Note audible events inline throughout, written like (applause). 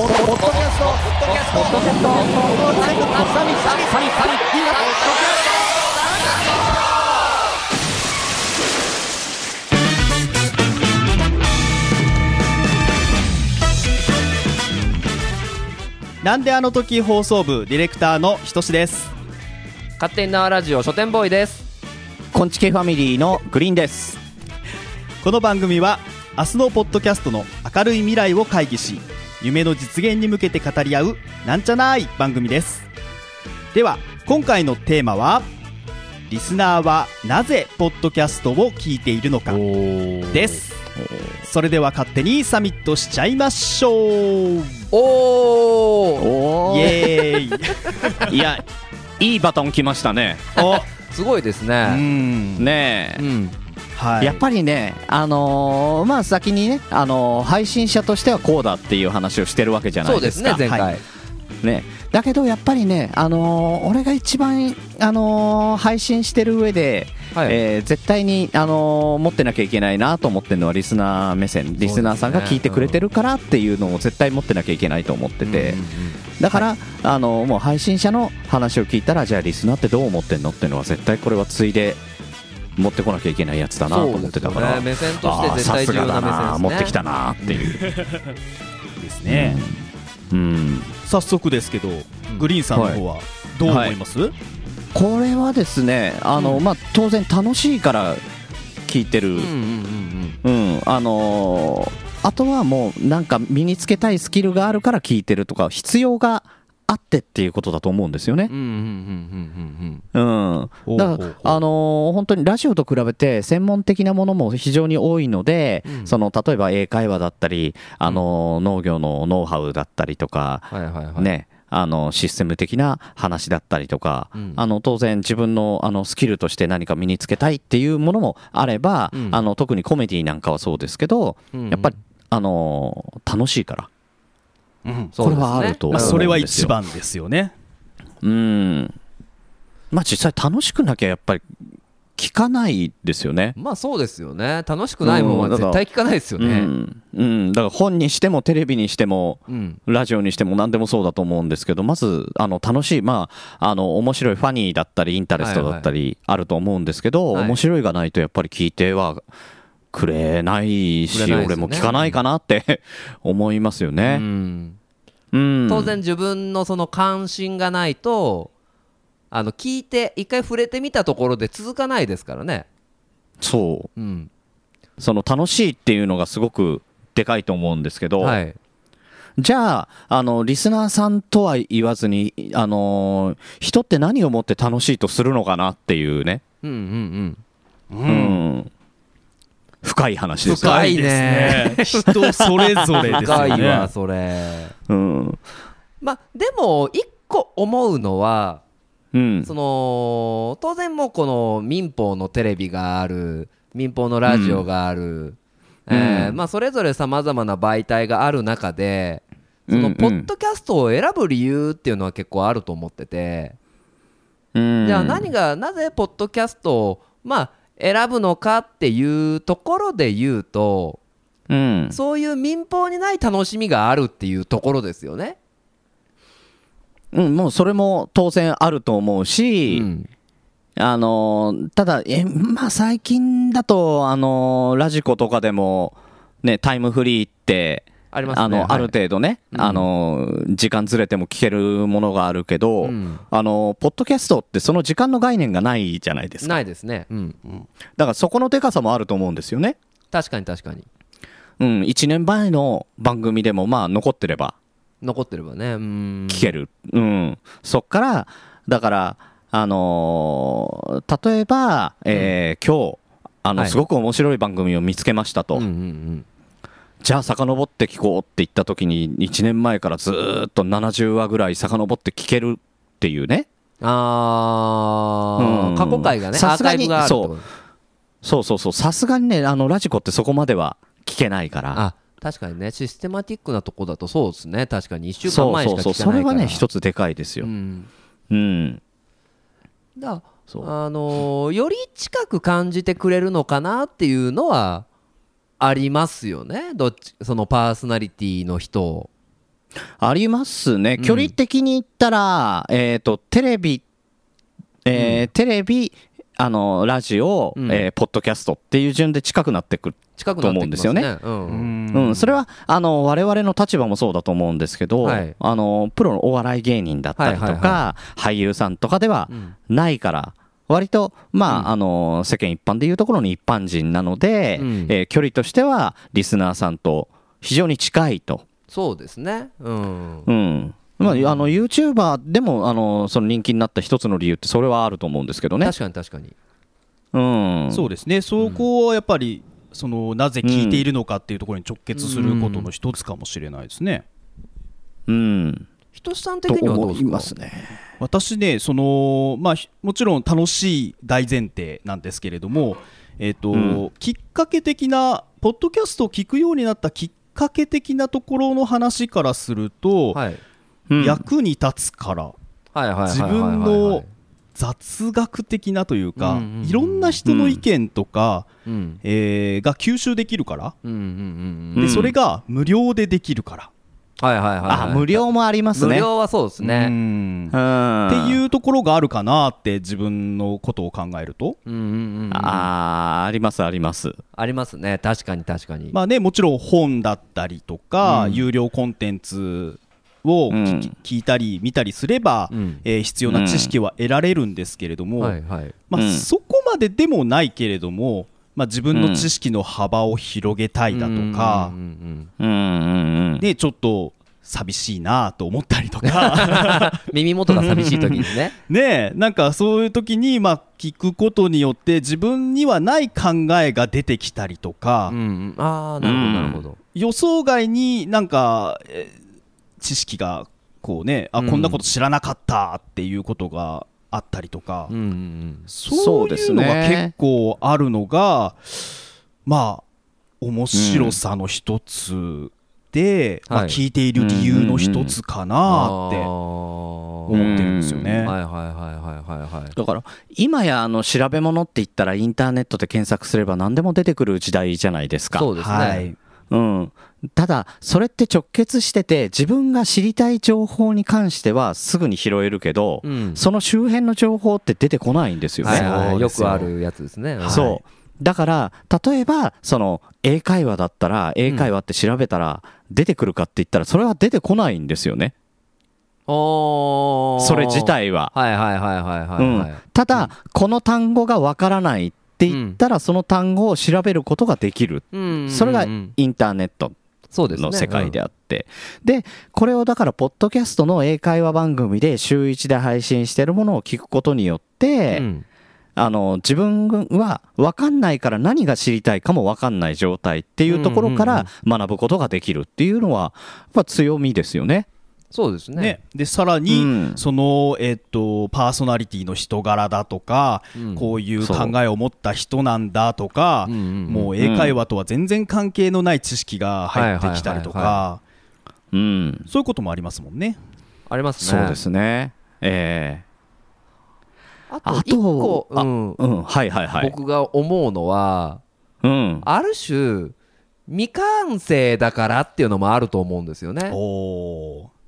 ポッドキャストポッドキャストポッドキャスト。ポッドキャストサミサミサミサミサミなんであの時放送部ディレクターのひとしです。勝手に縄ラジオ書店ボーイです。こんちきファミリーのグリーンです。この番組は明日のポッドキャストの明るい未来を会議し夢の実現に向けて語り合うなんちゃない番組です。では今回のテーマはリスナーはなぜポッドキャストを聞いているのかです。それでは勝手にサミットしちゃいましょう。おおおイエーイ。(laughs) いやいいバトン来ましたね。お。すごいですうねん。ねえ、うんはい。やっぱりね、あのーまあ先にね、あのー配信者としてはこうだっていう話をしてるわけじゃなそいうでか。ですすね前回、はいね。だけどやっぱりね、あのー俺が一番、あのー配信してる上で、はい。えー絶対に、あのー持ってなきゃいけないなと思ってるのはリスナー目線、リスナーさんが聞いてくれてるからっていうのを絶対持ってなきゃいけないと思ってて、うんうんだから、あのーもう配信者の話を聞いたらじゃあリスナーってどう思ってんのっていうのは絶対これはついで持ってこなきゃいけないやつだなと思ってたから、ね目線として絶対重要なさすがだ目線ですね。持ってきたなっていう。(laughs) ですね、うん。早速ですけど、グリーンさんの方はどう思います、これはですねあの、まあ、当然楽しいから聞いてる、うんうんうんうん。あのーあとはもうなんか身につけたいスキルがあるから聞いてるとか必要があってっていうことだと思うんですよね。うんだから、あのー本当にラジオと比べて専門的なものも非常に多いので、うん。その例えば英会話だったり、あのー農業のノウハウだったりとか、はいはいはい。ね、あのシステム的な話だったりとか、うん。あの当然自分のあのスキルとして何か身につけたいっていうものもあれば、うん。あの特にコメディなんかはそうですけど、うんうん。やっぱり、あのー楽しいから、うん。これはあると思まあ、うんですよそれは一番ですよね。うん。まあ実際楽しくなきゃやっぱり聞かないですよね。まあそうですよね。楽しくないもんは絶対聞かないですようねん。うん、だから本にしてもテレビにしてもうん。ラジオにしても何でもそうだと思うんですけどまずあの楽しいまああの面白いファニーだったりインタレストだったりあると思うんですけど、はい。面白いがないとやっぱり聞いてはくれないしくれないですよね。俺も聞かないかなって (laughs) 思いますようね、ん。うん。当然自分のその関心がないとあの聞いて一回触れてみたところで続かないですからね。そう。うん。その楽しいっていうのがすごくでかいと思うんですけど、はい。じゃああのリスナーさんとは言わずにあの人って何をもって楽しいとするのかなっていうね、うんうんううん深い話ですよ深いね。人それぞれうんですよ深いわねそれ。うん。まあでも一個思うのはうん。その当然もうこの民放のテレビがある民放のラジオがある、えーうん。まあ、それぞれさまざまな媒体がある中でそのポッドキャストを選ぶ理由っていうのは結構あると思ってて、うん。じゃあ何がなぜポッドキャストをまあ選ぶのかっていうところで言うとうんそういう民放にない楽しみがあるっていうところですよね。うん、もうそれも当然あると思うし、うんあのーただえ、まあ、最近だと、あのーラジコとかでも、ね、タイムフリーってありますね。あの、はい。ある程度ね、うん。あのー時間ずれても聞けるものがあるけど、うん。あのーポッドキャストってその時間の概念がないじゃないですか。ないですね。うん、だからそこのでかさもあると思うんですよね。確かに確かに。うん、1年前の番組でもまあ残ってれば。残ってればね。うん。聞ける、うん、そっからだから、あのー例えば、えー今日あの、はい。すごく面白い番組を見つけましたと、うんうんうんじゃあ遡って聞こうって言った時に1年前からずーっと70話ぐらい遡って聞けるっていうね。あー、うん。過去回がね、さすがにカイブがあるってことそうそうそう。さすがにねあのラジコってそこまでは聞けないから。あ確かにね、システマティックなとこだとそうですね、確かに1週間そう前しかそうそう聞かないから。それはね一つでかいですよ、うん。うん。だそう。あのーより近く感じてくれるのかなっていうのはありますよね？どっちそのパーソナリティの人を。ありますね、うん。距離的に言ったら、えっ、と、テレビ、えーテレビ、あの、ラジオ、うん。えーポッドキャストっていう順で近くなってくる。近くと思うんですうん。うん、それは、あの、我々の立場もそうだと思うんですけど、はい。あの、プロのお笑い芸人だったりとか、はいは俳優さんとかではうん。ないから、割と、まあ、うんあの、世間一般でいうところの一般人なので、うんえー距離としては、リスナーさんと非常に近いと。そうですねうんうん。まあ、あの、YouTuber でも、あの、その人気になった一つの理由って、それはあると思うんですけどね。確かに確かにうん。そうですね、そこはやっぱり、そのなぜ聞いているのかっていうところに直結することの一つかもしれないですね。うん。ひとしさん的とにはどうですか？思いますね。私ねその、まあ、ひもちろん楽しい大前提なんですけれども、えーとうん。きっかけ的なポッドキャストを聞くようになったきっかけ的なところの話からすると、はい。うん。役に立つから自分の雑学的なというか、いろんな人の意見とか、うん。えーが吸収できるから、でうんそれが無料でできるから。はいはいはいはい。あ、無料もありますね。無料はそうですうねん。うん。っていうところがあるかなって自分のことを考えると、うんうんあーありますあります。ありますね。確かに確かに。まあね、もちろん本だったりとか、うん。有料コンテンツを聞,、うん。聞いたり見たりすれば、うん。えー必要な知識は得られるんですけれども、はいはい。まあうん。そこまででもないけれども、まあ、自分の知識の幅を広げたいだとかう、ん。うん。うん。うん。うん。ね、ちょっと寂しいなと思ったりとか。う (laughs) ん耳元が寂しい時にね。(laughs) ねなんかそういう時にまあ聞くことによって自分にはない考えが出てきたりとか、うんうん。ああなるほどなるほど。予想外になんか、えー知識がこうねあ、うん。こんなこと知らなかったっていうことがあったりとか、うんうんうん。そういうのが結構あるのが、まあ面白さの一つで、まあ、はい。聞いている理由の一つかなって思思ってるんですよね。はいはいはいはいはいはい。だから今やあの調べ物って言ったらインターネットで検索すれば何でも出てくる時代じゃないですか。そうですね、はい。うん、ただそれって直結してて自分が知りたい情報に関してはすぐに拾えるけど、うん。その周辺の情報って出てこないんですよね。はいはいよ。くあるやつですね、はい。そうだから例えばその英会話だったら英会話って調べたら出てくるかって言ったらそれは出てこないんですよね、それ自体は。はいはいはいはいはい、うん。はいただ、この単語がわからないって言ったら、その単語を調べることができる、うんそれがうん。インターネットの世界であって、でこれをだからポッドキャストの英会話番組で週1で配信してるものを聞くことによって、うん。あの自分は分かんないから何が知りたいかも分かんない状態っていうところから学ぶことができるっていうのはやっぱ強みですよね。そうですね。ね、でさらに、うん。その、えっとパーソナリティの人柄だとか、うん。こういう考えを持った人なんだとか、うもう英会話とは全然関係のない知識が入ってきたりとかうん、そういうこともありますもんね。ありますね。そうですね。えああとと一個、あううん、はいはいはい。僕が思うのはうん、ある種未完成だからっていうのもあると思うんですよね。おー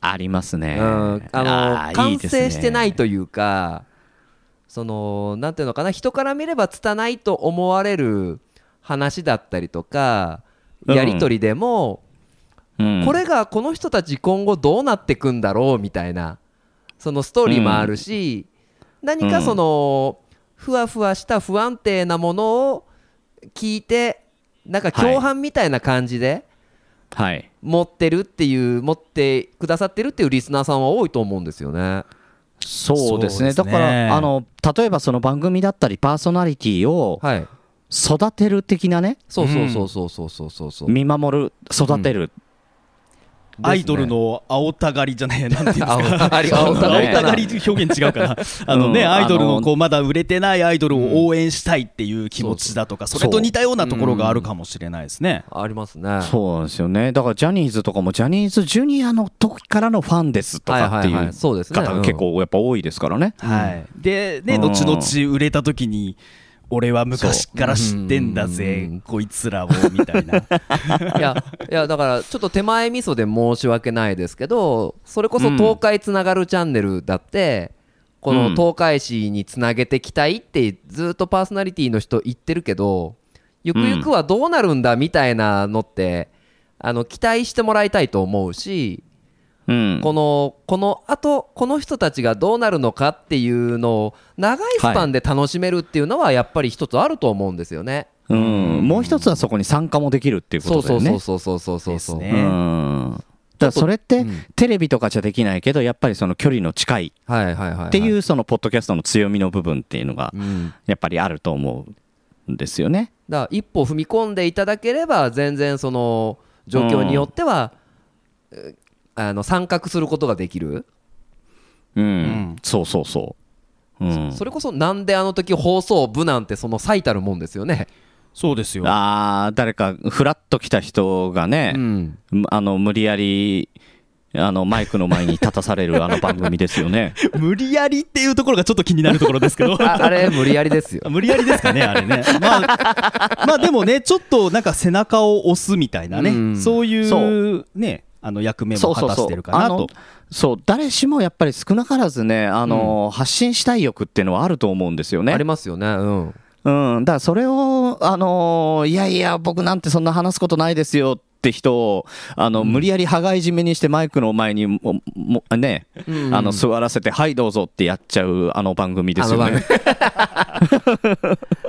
ありますね。うん、あの完成してないというかそのなんていうのかな人から見れば拙いと思われる話だったりとかうん。やり取りでも、うん。これがこの人たち今後どうなってくんだろうみたいなそのストーリーもあるし、何かそのふわふわした不安定なものを聞いてなんか共犯みたいな感じではい。持ってるっていう持ってくださってるっていうリスナーさんは多いと思うんですよね。そうですね、ね、だからあの例えばその番組だったりパーソナリティを、はい、育てる的なねそうそうそうそうそうそうそう、見守る育てる、うんアイドルの青たがりじゃない、なんていうんですか。青たがり表現違うかな。(laughs) あのね、うんアイドルあののこう、まだ売れてないアイドルを応援したいっていう気持ちだとか、それと似たようなところがあるかもしれないですね。ありますね。そうなんですよね。だからジャニーズとかもジャニーズジュニアの時からのファンですとかってはいう方が結構やっぱ多いですからね。はい。で、ね、うん後々売れた時に、俺は昔から知ってんだう。ぜん。こいつらをみたいな。(laughs) いやいやだからちょっと手前味噌で申し訳ないですけどそれこそ東海つながるチャンネルだって、この東海市につなげてきたいってずっとパーソナリティの人言ってるけどゆくゆくはどうなるんだみたいなのってあの期待してもらいたいと思うしうん。このこのあとこの人たちがどうなるのかっていうのを長いスパンで楽しめるっていうのはやっぱり一つあると思うんですよね。うん。もう一つはそこに参加もできるっていうこそうとだよね。そうそうそうそうそうそう。ですね。うん。だそれってうん。テレビとかじゃできないけどやっぱりその距離の近いはいはいはい、はい。っていうそのポッドキャストの強みの部分っていうのがうん、やっぱりあると思うんですよね。だから一歩踏み込んでいただければ全然その状況によっては、えあの参画することができる、うん、ん。そうそうそう。うん、それこそなんであの時放送部なんてその最たるもんですよね。そうですよ。あー誰かフラッと来た人がね、うん、あの無理やりあのマイクの前に立たされる (laughs) あの番組ですよね。無理やりっていうところがちょっと気になるところですけど。ああれ無理やりですよ。(laughs) 無理やりですかね、あれね。(laughs) まあ、まあでもね、ちょっとなんか背中を押すみたいなね、うん。そういそう。ね、あの役目も果たしてるかなと。そう誰しもやっぱり少なからずねあの、発信したい欲っていうのはあると思うんですよね。ありますよね。うん。うん、だからそれを、あのーいやいや、僕なんてそんな話すことないですよって人を、あの無理やり羽交い締めにしてマイクの前にももね、うんあの座らせて、はい、どうぞってやっちゃうあの番組ですよね。(laughs)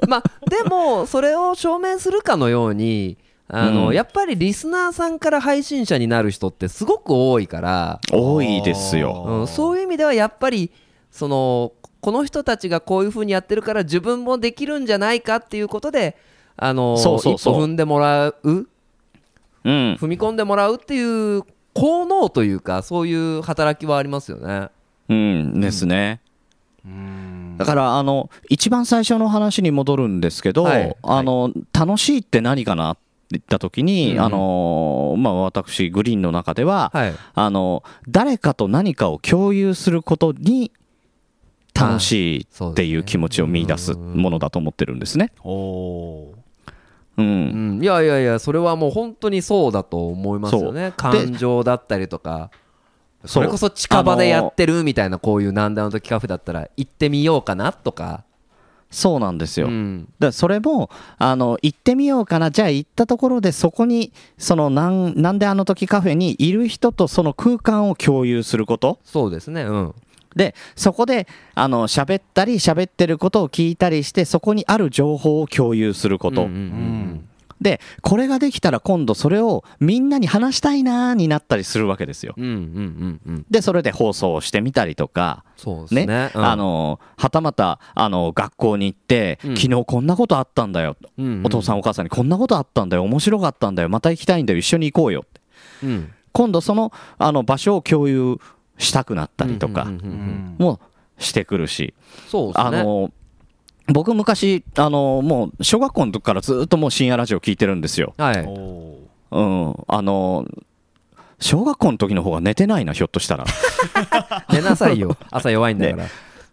まあでもそれを証明するかのようにあの、うんやっぱりリスナーさんから配信者になる人ってすごく多いから、多いですよ。うん、そういう意味ではやっぱりそのこの人たちがこういうふうにやってるから自分もできるんじゃないかっていうことであのそうそうそう。一歩踏んでもらう？うん、踏み込んでもらうっていう効能というかそういう働きはありますよね。うんですね。だからあの一番最初の話に戻るんですけど、はい。あの楽しいって何かなって言った時に、うんあのまあ、私グリーンの中では、はい、あの誰かと何かを共有することに楽しいっていう気持ちを見出すものだと思ってるんですね。おー。う、うん。ん、いやいやいやそれはもう本当にそうだと思いますよね。感情だったりとか。それこそ近場でやってるみたいなこういうなんであの時カフェだったら行ってみようかなとかそうなんですよ。うん。だそれもあの行ってみようかな。じゃあ行ったところでそこにそのなんなんであの時カフェにいる人とその空間を共有すること。そうですね。うん。でそこであの喋ったり喋ってることを聞いたりしてそこにある情報を共有すること、うんうんうんでこれができたら今度それをみんなに話したいなーになったりするわけですよ。うんうんうんうん。でそれで放送をしてみたりとかそうですね。ね、うん。あのはたまたあの学校に行って、うん。昨日こんなことあったんだよ、うんうん。お父さんお母さんにこんなことあったんだよ。面白かったんだよ。また行きたいんだよ。一緒に行こうよ。ってうん。今度そのあの場所を共有したくなったりとかもしてくるし、そうですね。あの僕昔あのもう小学校の時からずっともう深夜ラジオ聞いてるんですよ、はい。うん、あの小学校の時の方が寝てないなひょっとしたら。(laughs) 寝なさいよ。朝弱いんだから。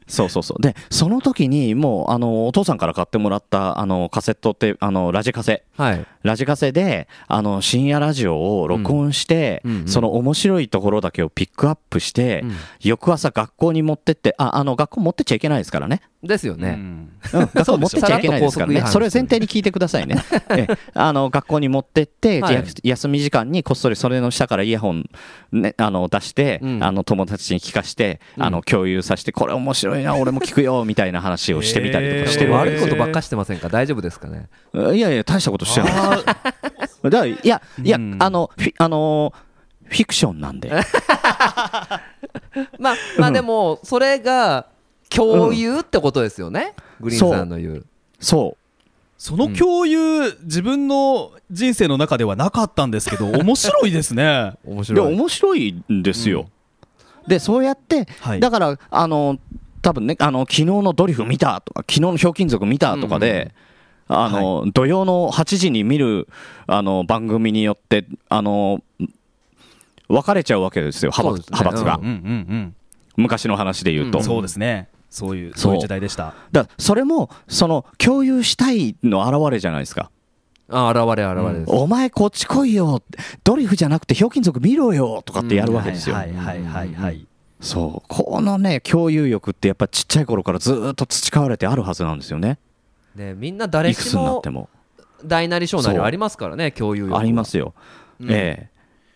そうそうそう。でその時にもうあのお父さんから買ってもらったあのカセットってあのラジカセ。はい。ラジカセであの深夜ラジオを録音して、うんうんうん。その面白いところだけをピックアップして、うん。翌朝学校に持ってってああの学校持ってっちゃいけないですからね、ですよね。学校持ってっちゃいけないですからね。それを前提に聞いてくださいね。(laughs) えあの学校に持ってって、はい。や休み時間にこっそりそれの下からイヤホン、ね、あの出して、うん。あの友達に聞かして、うん。あの共有させてこれ面白いな俺も聞くよみたいな話をしてみたりとかして。悪いことばっかしてませんか？大丈夫ですかね？いやいや、大したことしてない。(laughs) だいや、いや、うん。あの、あのーフィクションなんで。(laughs) まあまあでもそれが共有ってことですよね、グリーンさんの言う。そその共有、自分の人生の中ではなかったんですけど、(laughs) 面白いですね。面白い。面白いんですよ。で、そうやって、はい。だから、あの、多分ね、あの、昨日のドリフ見たとか、昨日のひょうきん族見たとかで、あの、土曜の8時に見る、あの、番組によって、あの、分かれちゃうわけですよ、派閥,、ね。派閥が、うんうん昔の話で言うと。うんうん。そうですね。そういうそう。いう時代でした。だそれもその共有したいの表れじゃないですか。あ現れ現れです、お前こっち来いよ。ドリフじゃなくてひょうきん族見ろよとかってやるわけですよ、はいはいはいはいそう。このね共有欲ってやっぱちっちゃい頃からずーっと培われてあるはずなんですよね。ね、みんな誰いくつしもになっても。大なり小なりありますからね共有欲は。ありますよ、うん。え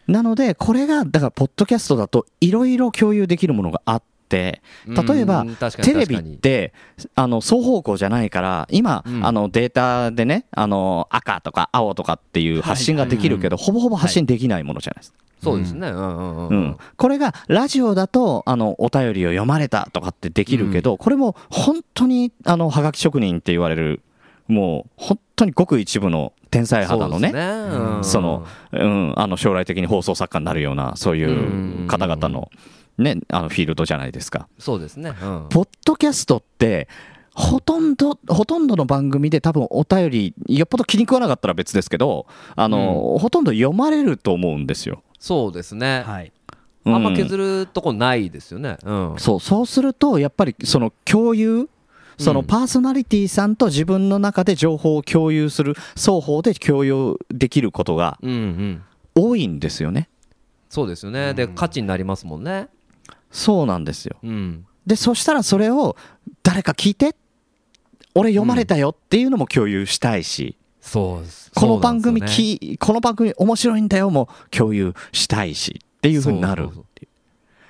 え。なのでこれがだからポッドキャストだといろいろ共有できるものがあって例えばテレビってあの双方向じゃないから今、うん。あのデータでねあの赤とか青とかっていう発信ができるけど、ほぼほぼ発信できないものじゃないですか、そうですね。うんうんうん、これがラジオだとあのお便りを読まれたとかってできるけど、これも本当にあのはがき職人って言われるもう本当にごく一部の天才肌のねそのうん、あの将来的に放送作家になるようなそういう方々の,、ね、あのフィールドじゃないですか。そうですね、うん、ポッドキャストってほとんどほとんどの番組で多分お便りよっぽど気に食わなかったら別ですけどあの、ほとんど読まれると思うんですよ。そうですね、はい。あんまうん削るとこないですよね。うん。そうそうするとやっぱりその共有そのうん。パーソナリティさんと自分の中で情報を共有する双方で共有できることがうんうん。多いんですよね。そうですよね。で価値になりますもんねそうなんですよ。うん。でそしたらそれを誰か聞いて俺読まれたよっていうのも共有したいし、そうです。この番組そうなんですよね。き、この番組面白いんだよも共有したいし。っていうふうになる。そうそう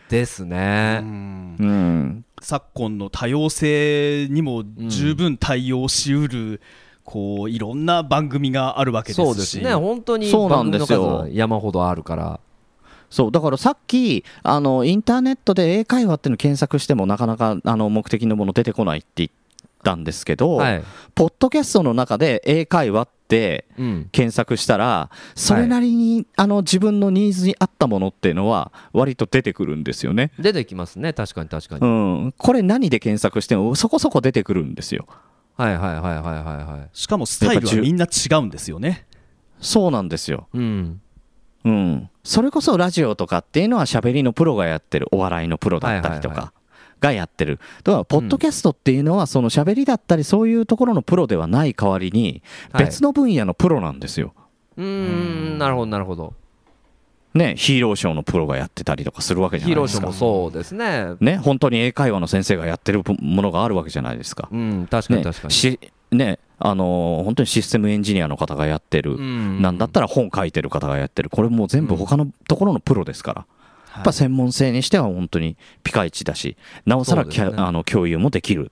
ですね、うん。昨今の多様性にも十分対応しうる、こういろんな番組があるわけですし。そうですね。本当にそうな番組の数んですよは山ほどあるからそうだからさっきあのインターネットで英会話っていうの検索してもなかなかあの目的のもの出てこないって言ったんですけど、はい、ポッドキャストの中で英会話ってうん、検索したらそれなりに、あの自分のニーズに合ったものっていうのは割と出てくるんですよね。出てきますね。確かに確かに、うん、これ何で検索してもそこそこ出てくるんですよ。はいはいはいはいはいはい。しかもスタイルはみんな違うんですよね。そうなんですよ。うんうん、それこそラジオとかっていうのは喋りのプロがやってるお笑いのプロだったりとはいはいはかがやってる。だからポッドキャストっていうのはその喋りだったりそういうところのプロではない代わりにはい。別の分野のプロなんですよ。うーんなるほどなるほど。ねヒーローショーのプロがやってたりとかするわけじゃヒーローないですか。ショーもそうですね。ね本当に英会話の先生がやってるものがあるわけじゃないですか。うん確かにね確かに、しねあのー本当にシステムエンジニアの方がやってる、うん。なんだったら本書いてる方がやってる。これもう全部他のところのプロですから、やっぱ専門性にしては本当にピカイチだしなおさら、ね。あの共有もできる。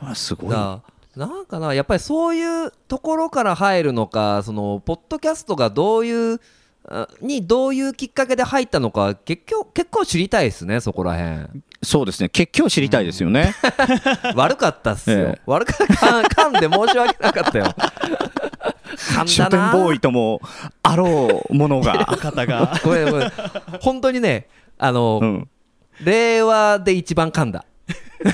あすごい。だなんかなやっぱりそういうところから入るのかそのポッドキャストがどういうあにどういうきっかけで入ったのか結構結構知りたいですねそこらへんそうですね。結局知りたいですよね、悪かったっすよ、ええ。悪かった噛んで申し訳なかったよ。噛書店ボー。イともあろうものが、方 (laughs) がごめんごめん。本当にねあの、うん、令和で一番噛んだ。(laughs)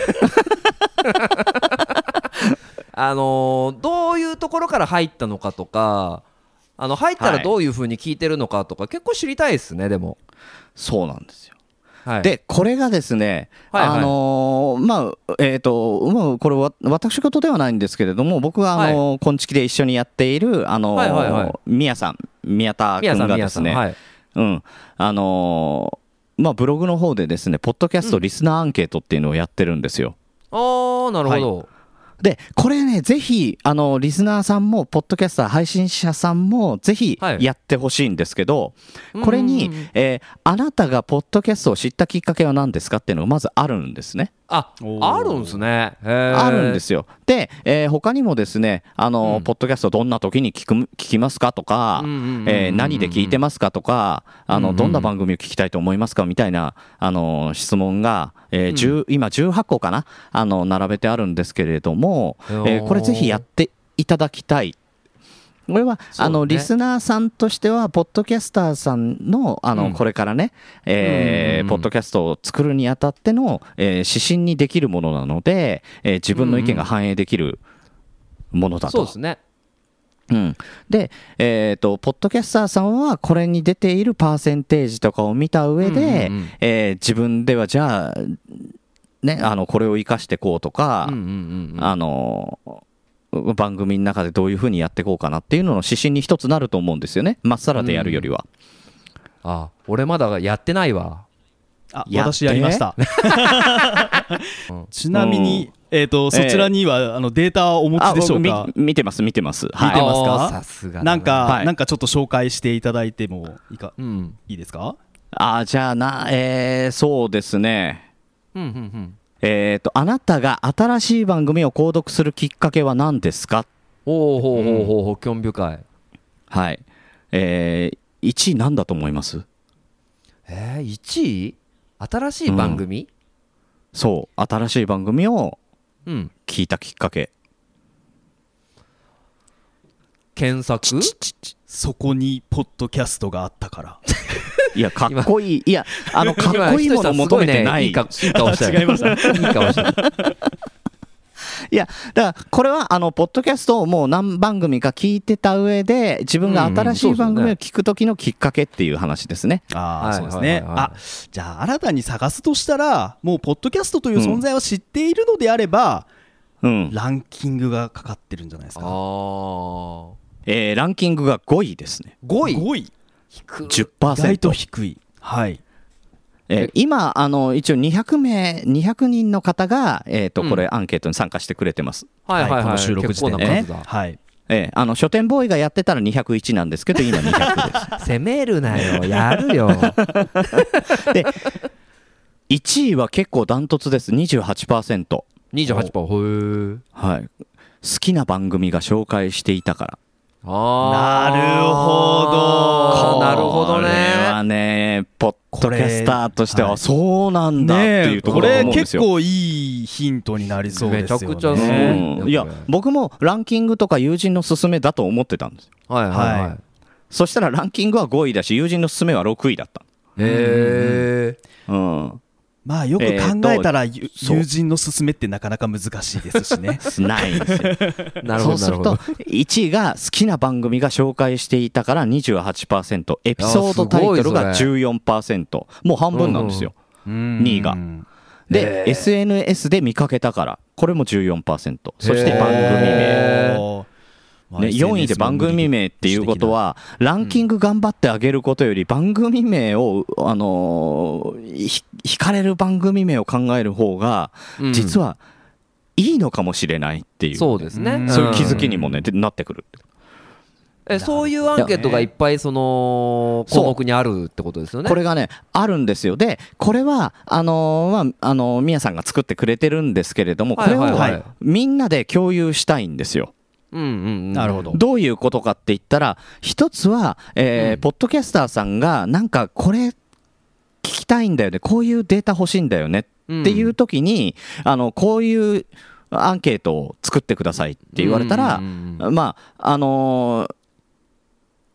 あのーどういうところから入ったのかとかあの入ったらどういうふうに聞いてるのかとか、結構知りたいですねでも、そうなんですよはい、でこれがですね、はいはい。あのーまあえっ、とまあこれは私事ではないんですけれども僕はあのー、こんちきで一緒にやっているあのーはいはいはい。宮さん宮田君がですね、はい。うん。あのーまあブログの方でですねポッドキャストリスナーアンケートっていうのをやってるんですよ。あーなるほど、でこれねぜひあのリスナーさんもポッドキャスター配信者さんもぜひはいやってほしいんですけど、これに、えーあなたがポッドキャストを知ったきっかけは何ですかっていうのがまずあるんですね。ああるんですね。あるんですよ。で、えー他にもですね、あの、うん。ポッドキャストどんな時に聞く聞きますかとかうんうんうんうん、えー何で聞いてますかとか、あの、うんうんどんな番組を聞きたいと思いますかみたいな、あの、質問が、えー10今18個かなあの、並べてあるんですけれども、えーこれぜひやっていただきたい。これは、あのリスナーさんとしては、ポッドキャスターさんのあの、うん。これからね、えーうん。ポッドキャストを作るにあたっての、えー指針にできるものなので、えー自分の意見が反映できるものだと。そうですね。うん、で、えーと、ポッドキャスターさんはこれに出ているパーセンテージとかを見た上で、うんうんうん。えー自分ではじゃあね、あのこれを生かしてこうとか、うんうんうんうん。あの番組の中でどういうふうにやっていこうかなっていうのの指針に一つなると思うんですよね。まっさらでやるよりは、あ俺まだやってないわ。あ私やりました。(laughs) ちなみに、えー、とそちらには、あのデータはお持ちでしょうか？み見てます見てます。見てはいますか？あーさすがだな。んか、はい。なんかちょっと紹介していただいてもいいか？うん。いいですか？あじゃあなえー、そうですね。うんうんうんえっ、とあなたが新しい番組を購読するきっかけは何ですか？おおほうほうほうほう興味深いはいえー、1位なんだと思いますえー、1位新しい番組そう新しい番組をうん聞いたきっかけ検索そこにポッドキャストがあったからいやかっこいい。いやあのかっこいいものを求めてない。いい顔したよ違いましたいい顔したいやだからこれはあのポッドキャストをもう何番組か聞いてた上で自分が新しい番組を聞く時のきっかけっていう話ですね。ああ、はいそうですね、あじゃあ新たに探すとしたらもうポッドキャストという存在を知っているのであれば、うん。ランキングがかかってるんじゃないですあかー。えーランキングが5位ですね。5位。5位低い意外と10%。低いはいえー今あの一応200名200人の方がえっ、とうんこれアンケートに参加してくれてます。はいはいはいこの収録時点でねはいえーあの書店ボーイがやってたら201なんですけど今200です。(laughs) 攻めるなよやるよ (laughs) で1位は結構ダントツです28%。28%へえはい。好きな番組が紹介していたから。あなるほど。なるほどこれはねね、ポッドキャスターとしては、はい。そうなんだっていうところこれ思うんですよ。結構いいヒントになりそうですよね。めちゃくちゃすごいうん。いや僕もランキングとか友人の勧めだと思ってたんですよ。はいはいははい。そしたらランキングは5位だし友人の勧めは6位だった。いへえうんまあよく考えたら、ゆそう。友人の勧めってなかなか難しいですし (laughs) ね。ないんですよなるほそうするとどなるほど。1位が好きな番組が紹介していたから28%エピソードタイトルがあす14%もう半分なんですよ。2位が。で SNS で見かけたからこれも14%そして番組名ね、SNS 4位で番組名っていうことはランキング頑張ってあげることより番組名を、あのーひ引かれる番組名を考える方がうん。実はいいのかもしれないっていう、そうですね。うん。そういう気づきにもね、でなってくるえそういうアンケートがいっぱいその項目にあるってことですよね。これがねあるんですよ。でこれはあのーまああのー、宮さんが作ってくれてるんですけれどもこれを、みんなで共有したいんですようんうんうん。なるほど。どういうことかって言ったら一つは、えーうん。ポッドキャスターさんがなんかこれ聞きたいんだよね。こういうデータ欲しいんだよね。っていう時に、あのこういうアンケートを作ってくださいって言われたら、うんうんうんまああのー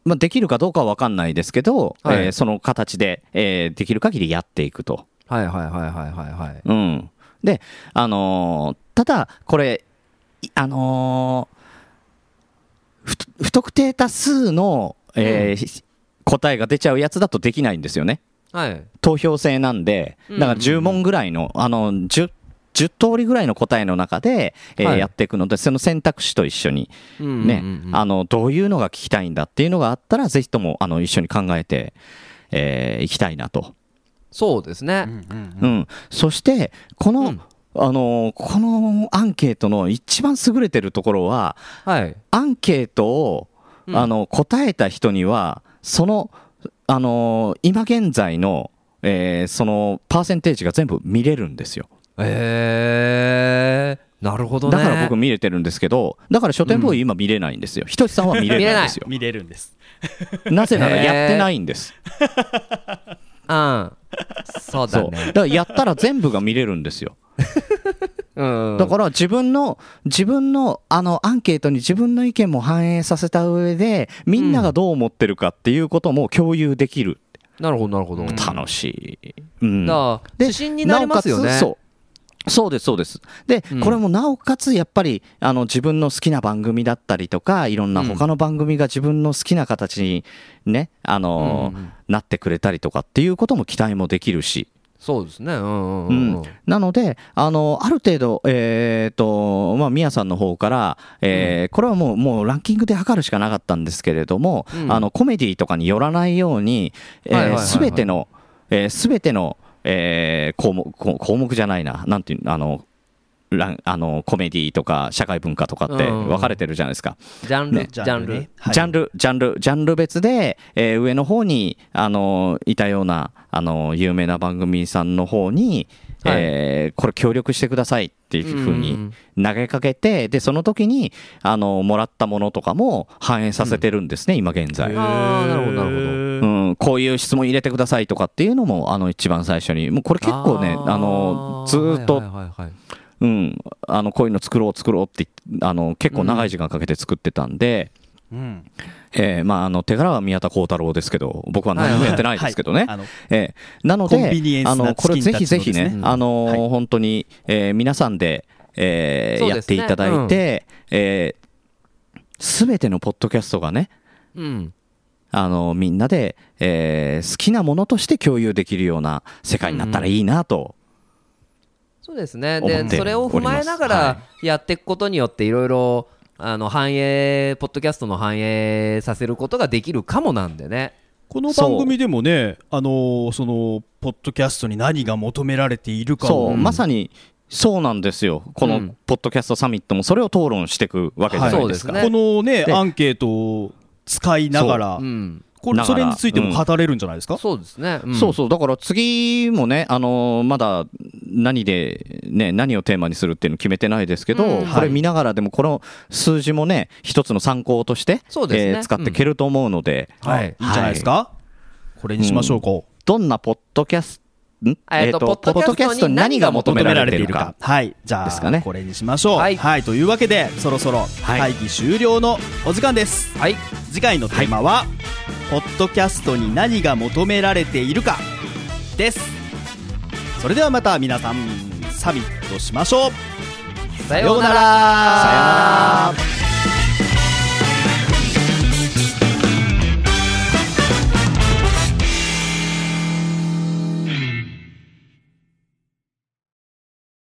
まあ、できるかどうかは分かんないですけど、はい。えーその形で、えーできる限りやっていくと。はいはいはいはいはいはいうん、で、あのーただ、これ、いあのーふ不特定多数の、えー答えが出ちゃうやつだとできないんですよね。はい。投票制なんで、だから10問ぐらいの、あの 10, 10通りぐらいの答えの中で、えーはい。やっていくので、その選択肢と一緒に、うんうんうんねうん。あのどういうのが聞きたいんだっていうのがあったら、ぜひともあの一緒に考えてい、えーいきたいなと。そうですね。うん、そしてこの、うんあのーこのアンケートの一番優れてるところははい。アンケートを、うん。あの答えた人にはその、あのー今現在の、えーそのパーセンテージが全部見れるんですよ。えー。なるほどね。だから僕見れてるんですけどだから書店ボーイ今見れないんですよ。ひとしさんは見れないんですよ。見れるんです。なぜならやってないんです。うんそうだそう。だねからやったら全部が見れるんですようん。(laughs) だから自分の自分のあのアンケートに自分の意見も反映させた上でみんながどう思ってるかっていうことも共有できる、なるほどなるほど。楽しい、うん。だからで指針になりますよね。そう。そうですそうです。で、うん。これもなおかつやっぱりあの自分の好きな番組だったりとかいろんな他の番組が自分の好きな形にねあの、うんうん。なってくれたりとかっていうことも期待もできるしそうですね。うんうんううん。ん。なので、あのある程度、えーとまあ、宮さんの方から、えーこれはもうもうランキングで測るしかなかったんですけれども、うん。あのコメディとかによらないようにすべての、えー、全ての、えー項目項項目じゃないな、なんていうのあのランあのコメディとか社会文化とかってうん分かれてるじゃないですか。ジャンル？ね。ジャンル？ね。はい。ジャンル、ジャンル、ジャンル別で、えー上の方に、あのいたような、あの有名な番組さんの方に、はい。えーこれ協力してくださいっていうふうにうん投げかけて、で、その時に、あのもらったものとかも反映させてるんですね、今現在。あーなるほどなるほど。うん、こういう質問入れてくださいとかっていうのも、あの、一番最初に、もうこれ結構ね、あの、ずーっとはいはいはいはいうん、あのこういうの作ろう作ろうってあの結構長い時間かけて作ってたんで、うん。えーまあ、あの手柄は宮田幸太郎ですけど僕は何もやってないですけどね、えーなのであのこれぜひぜひねね。あのーはい。本当に、えー皆さんで、えーね。やっていただいて、えー全てのポッドキャストがねうん。あのみんなで、えー好きなものとして共有できるような世界になったらいいなと、そうですね。でそれを踏まえながらやっていくことによっていろいろあの反映ポッドキャストの反映させることができるかもなんでね。この番組でもねあのーそのポッドキャストに何が求められているかをそう、うん。まさにそうなんですよ。このうん。ポッドキャストサミットもそれを討論していくわけじゃないですか、はいすね。このねでアンケートを使いながらう。ん。これそれについても語れるんじゃないですか、そうですね。ん。そうそう。だから次もね、あのーまだ何で、ね、何をテーマにするっていうの決めてないですけど、うん。これ見ながらでもこの数字もね一つの参考として、そうですね。えー使っていけると思うので、はい。い。いんじゃないですか、これにしましょうか、どんなポッドキャストん？えーとポッドキャストに何が求ポッドキャストに何が求めらられているか。はい。じゃあですかね。これにしましょう。は、はい。いというわけでそろそろはい。会議終了のお時間です、はい。次回のテーマは、ポッドキャストに何が求められているかですそれではまた皆さんサミットしましょう。さようなら。さようなら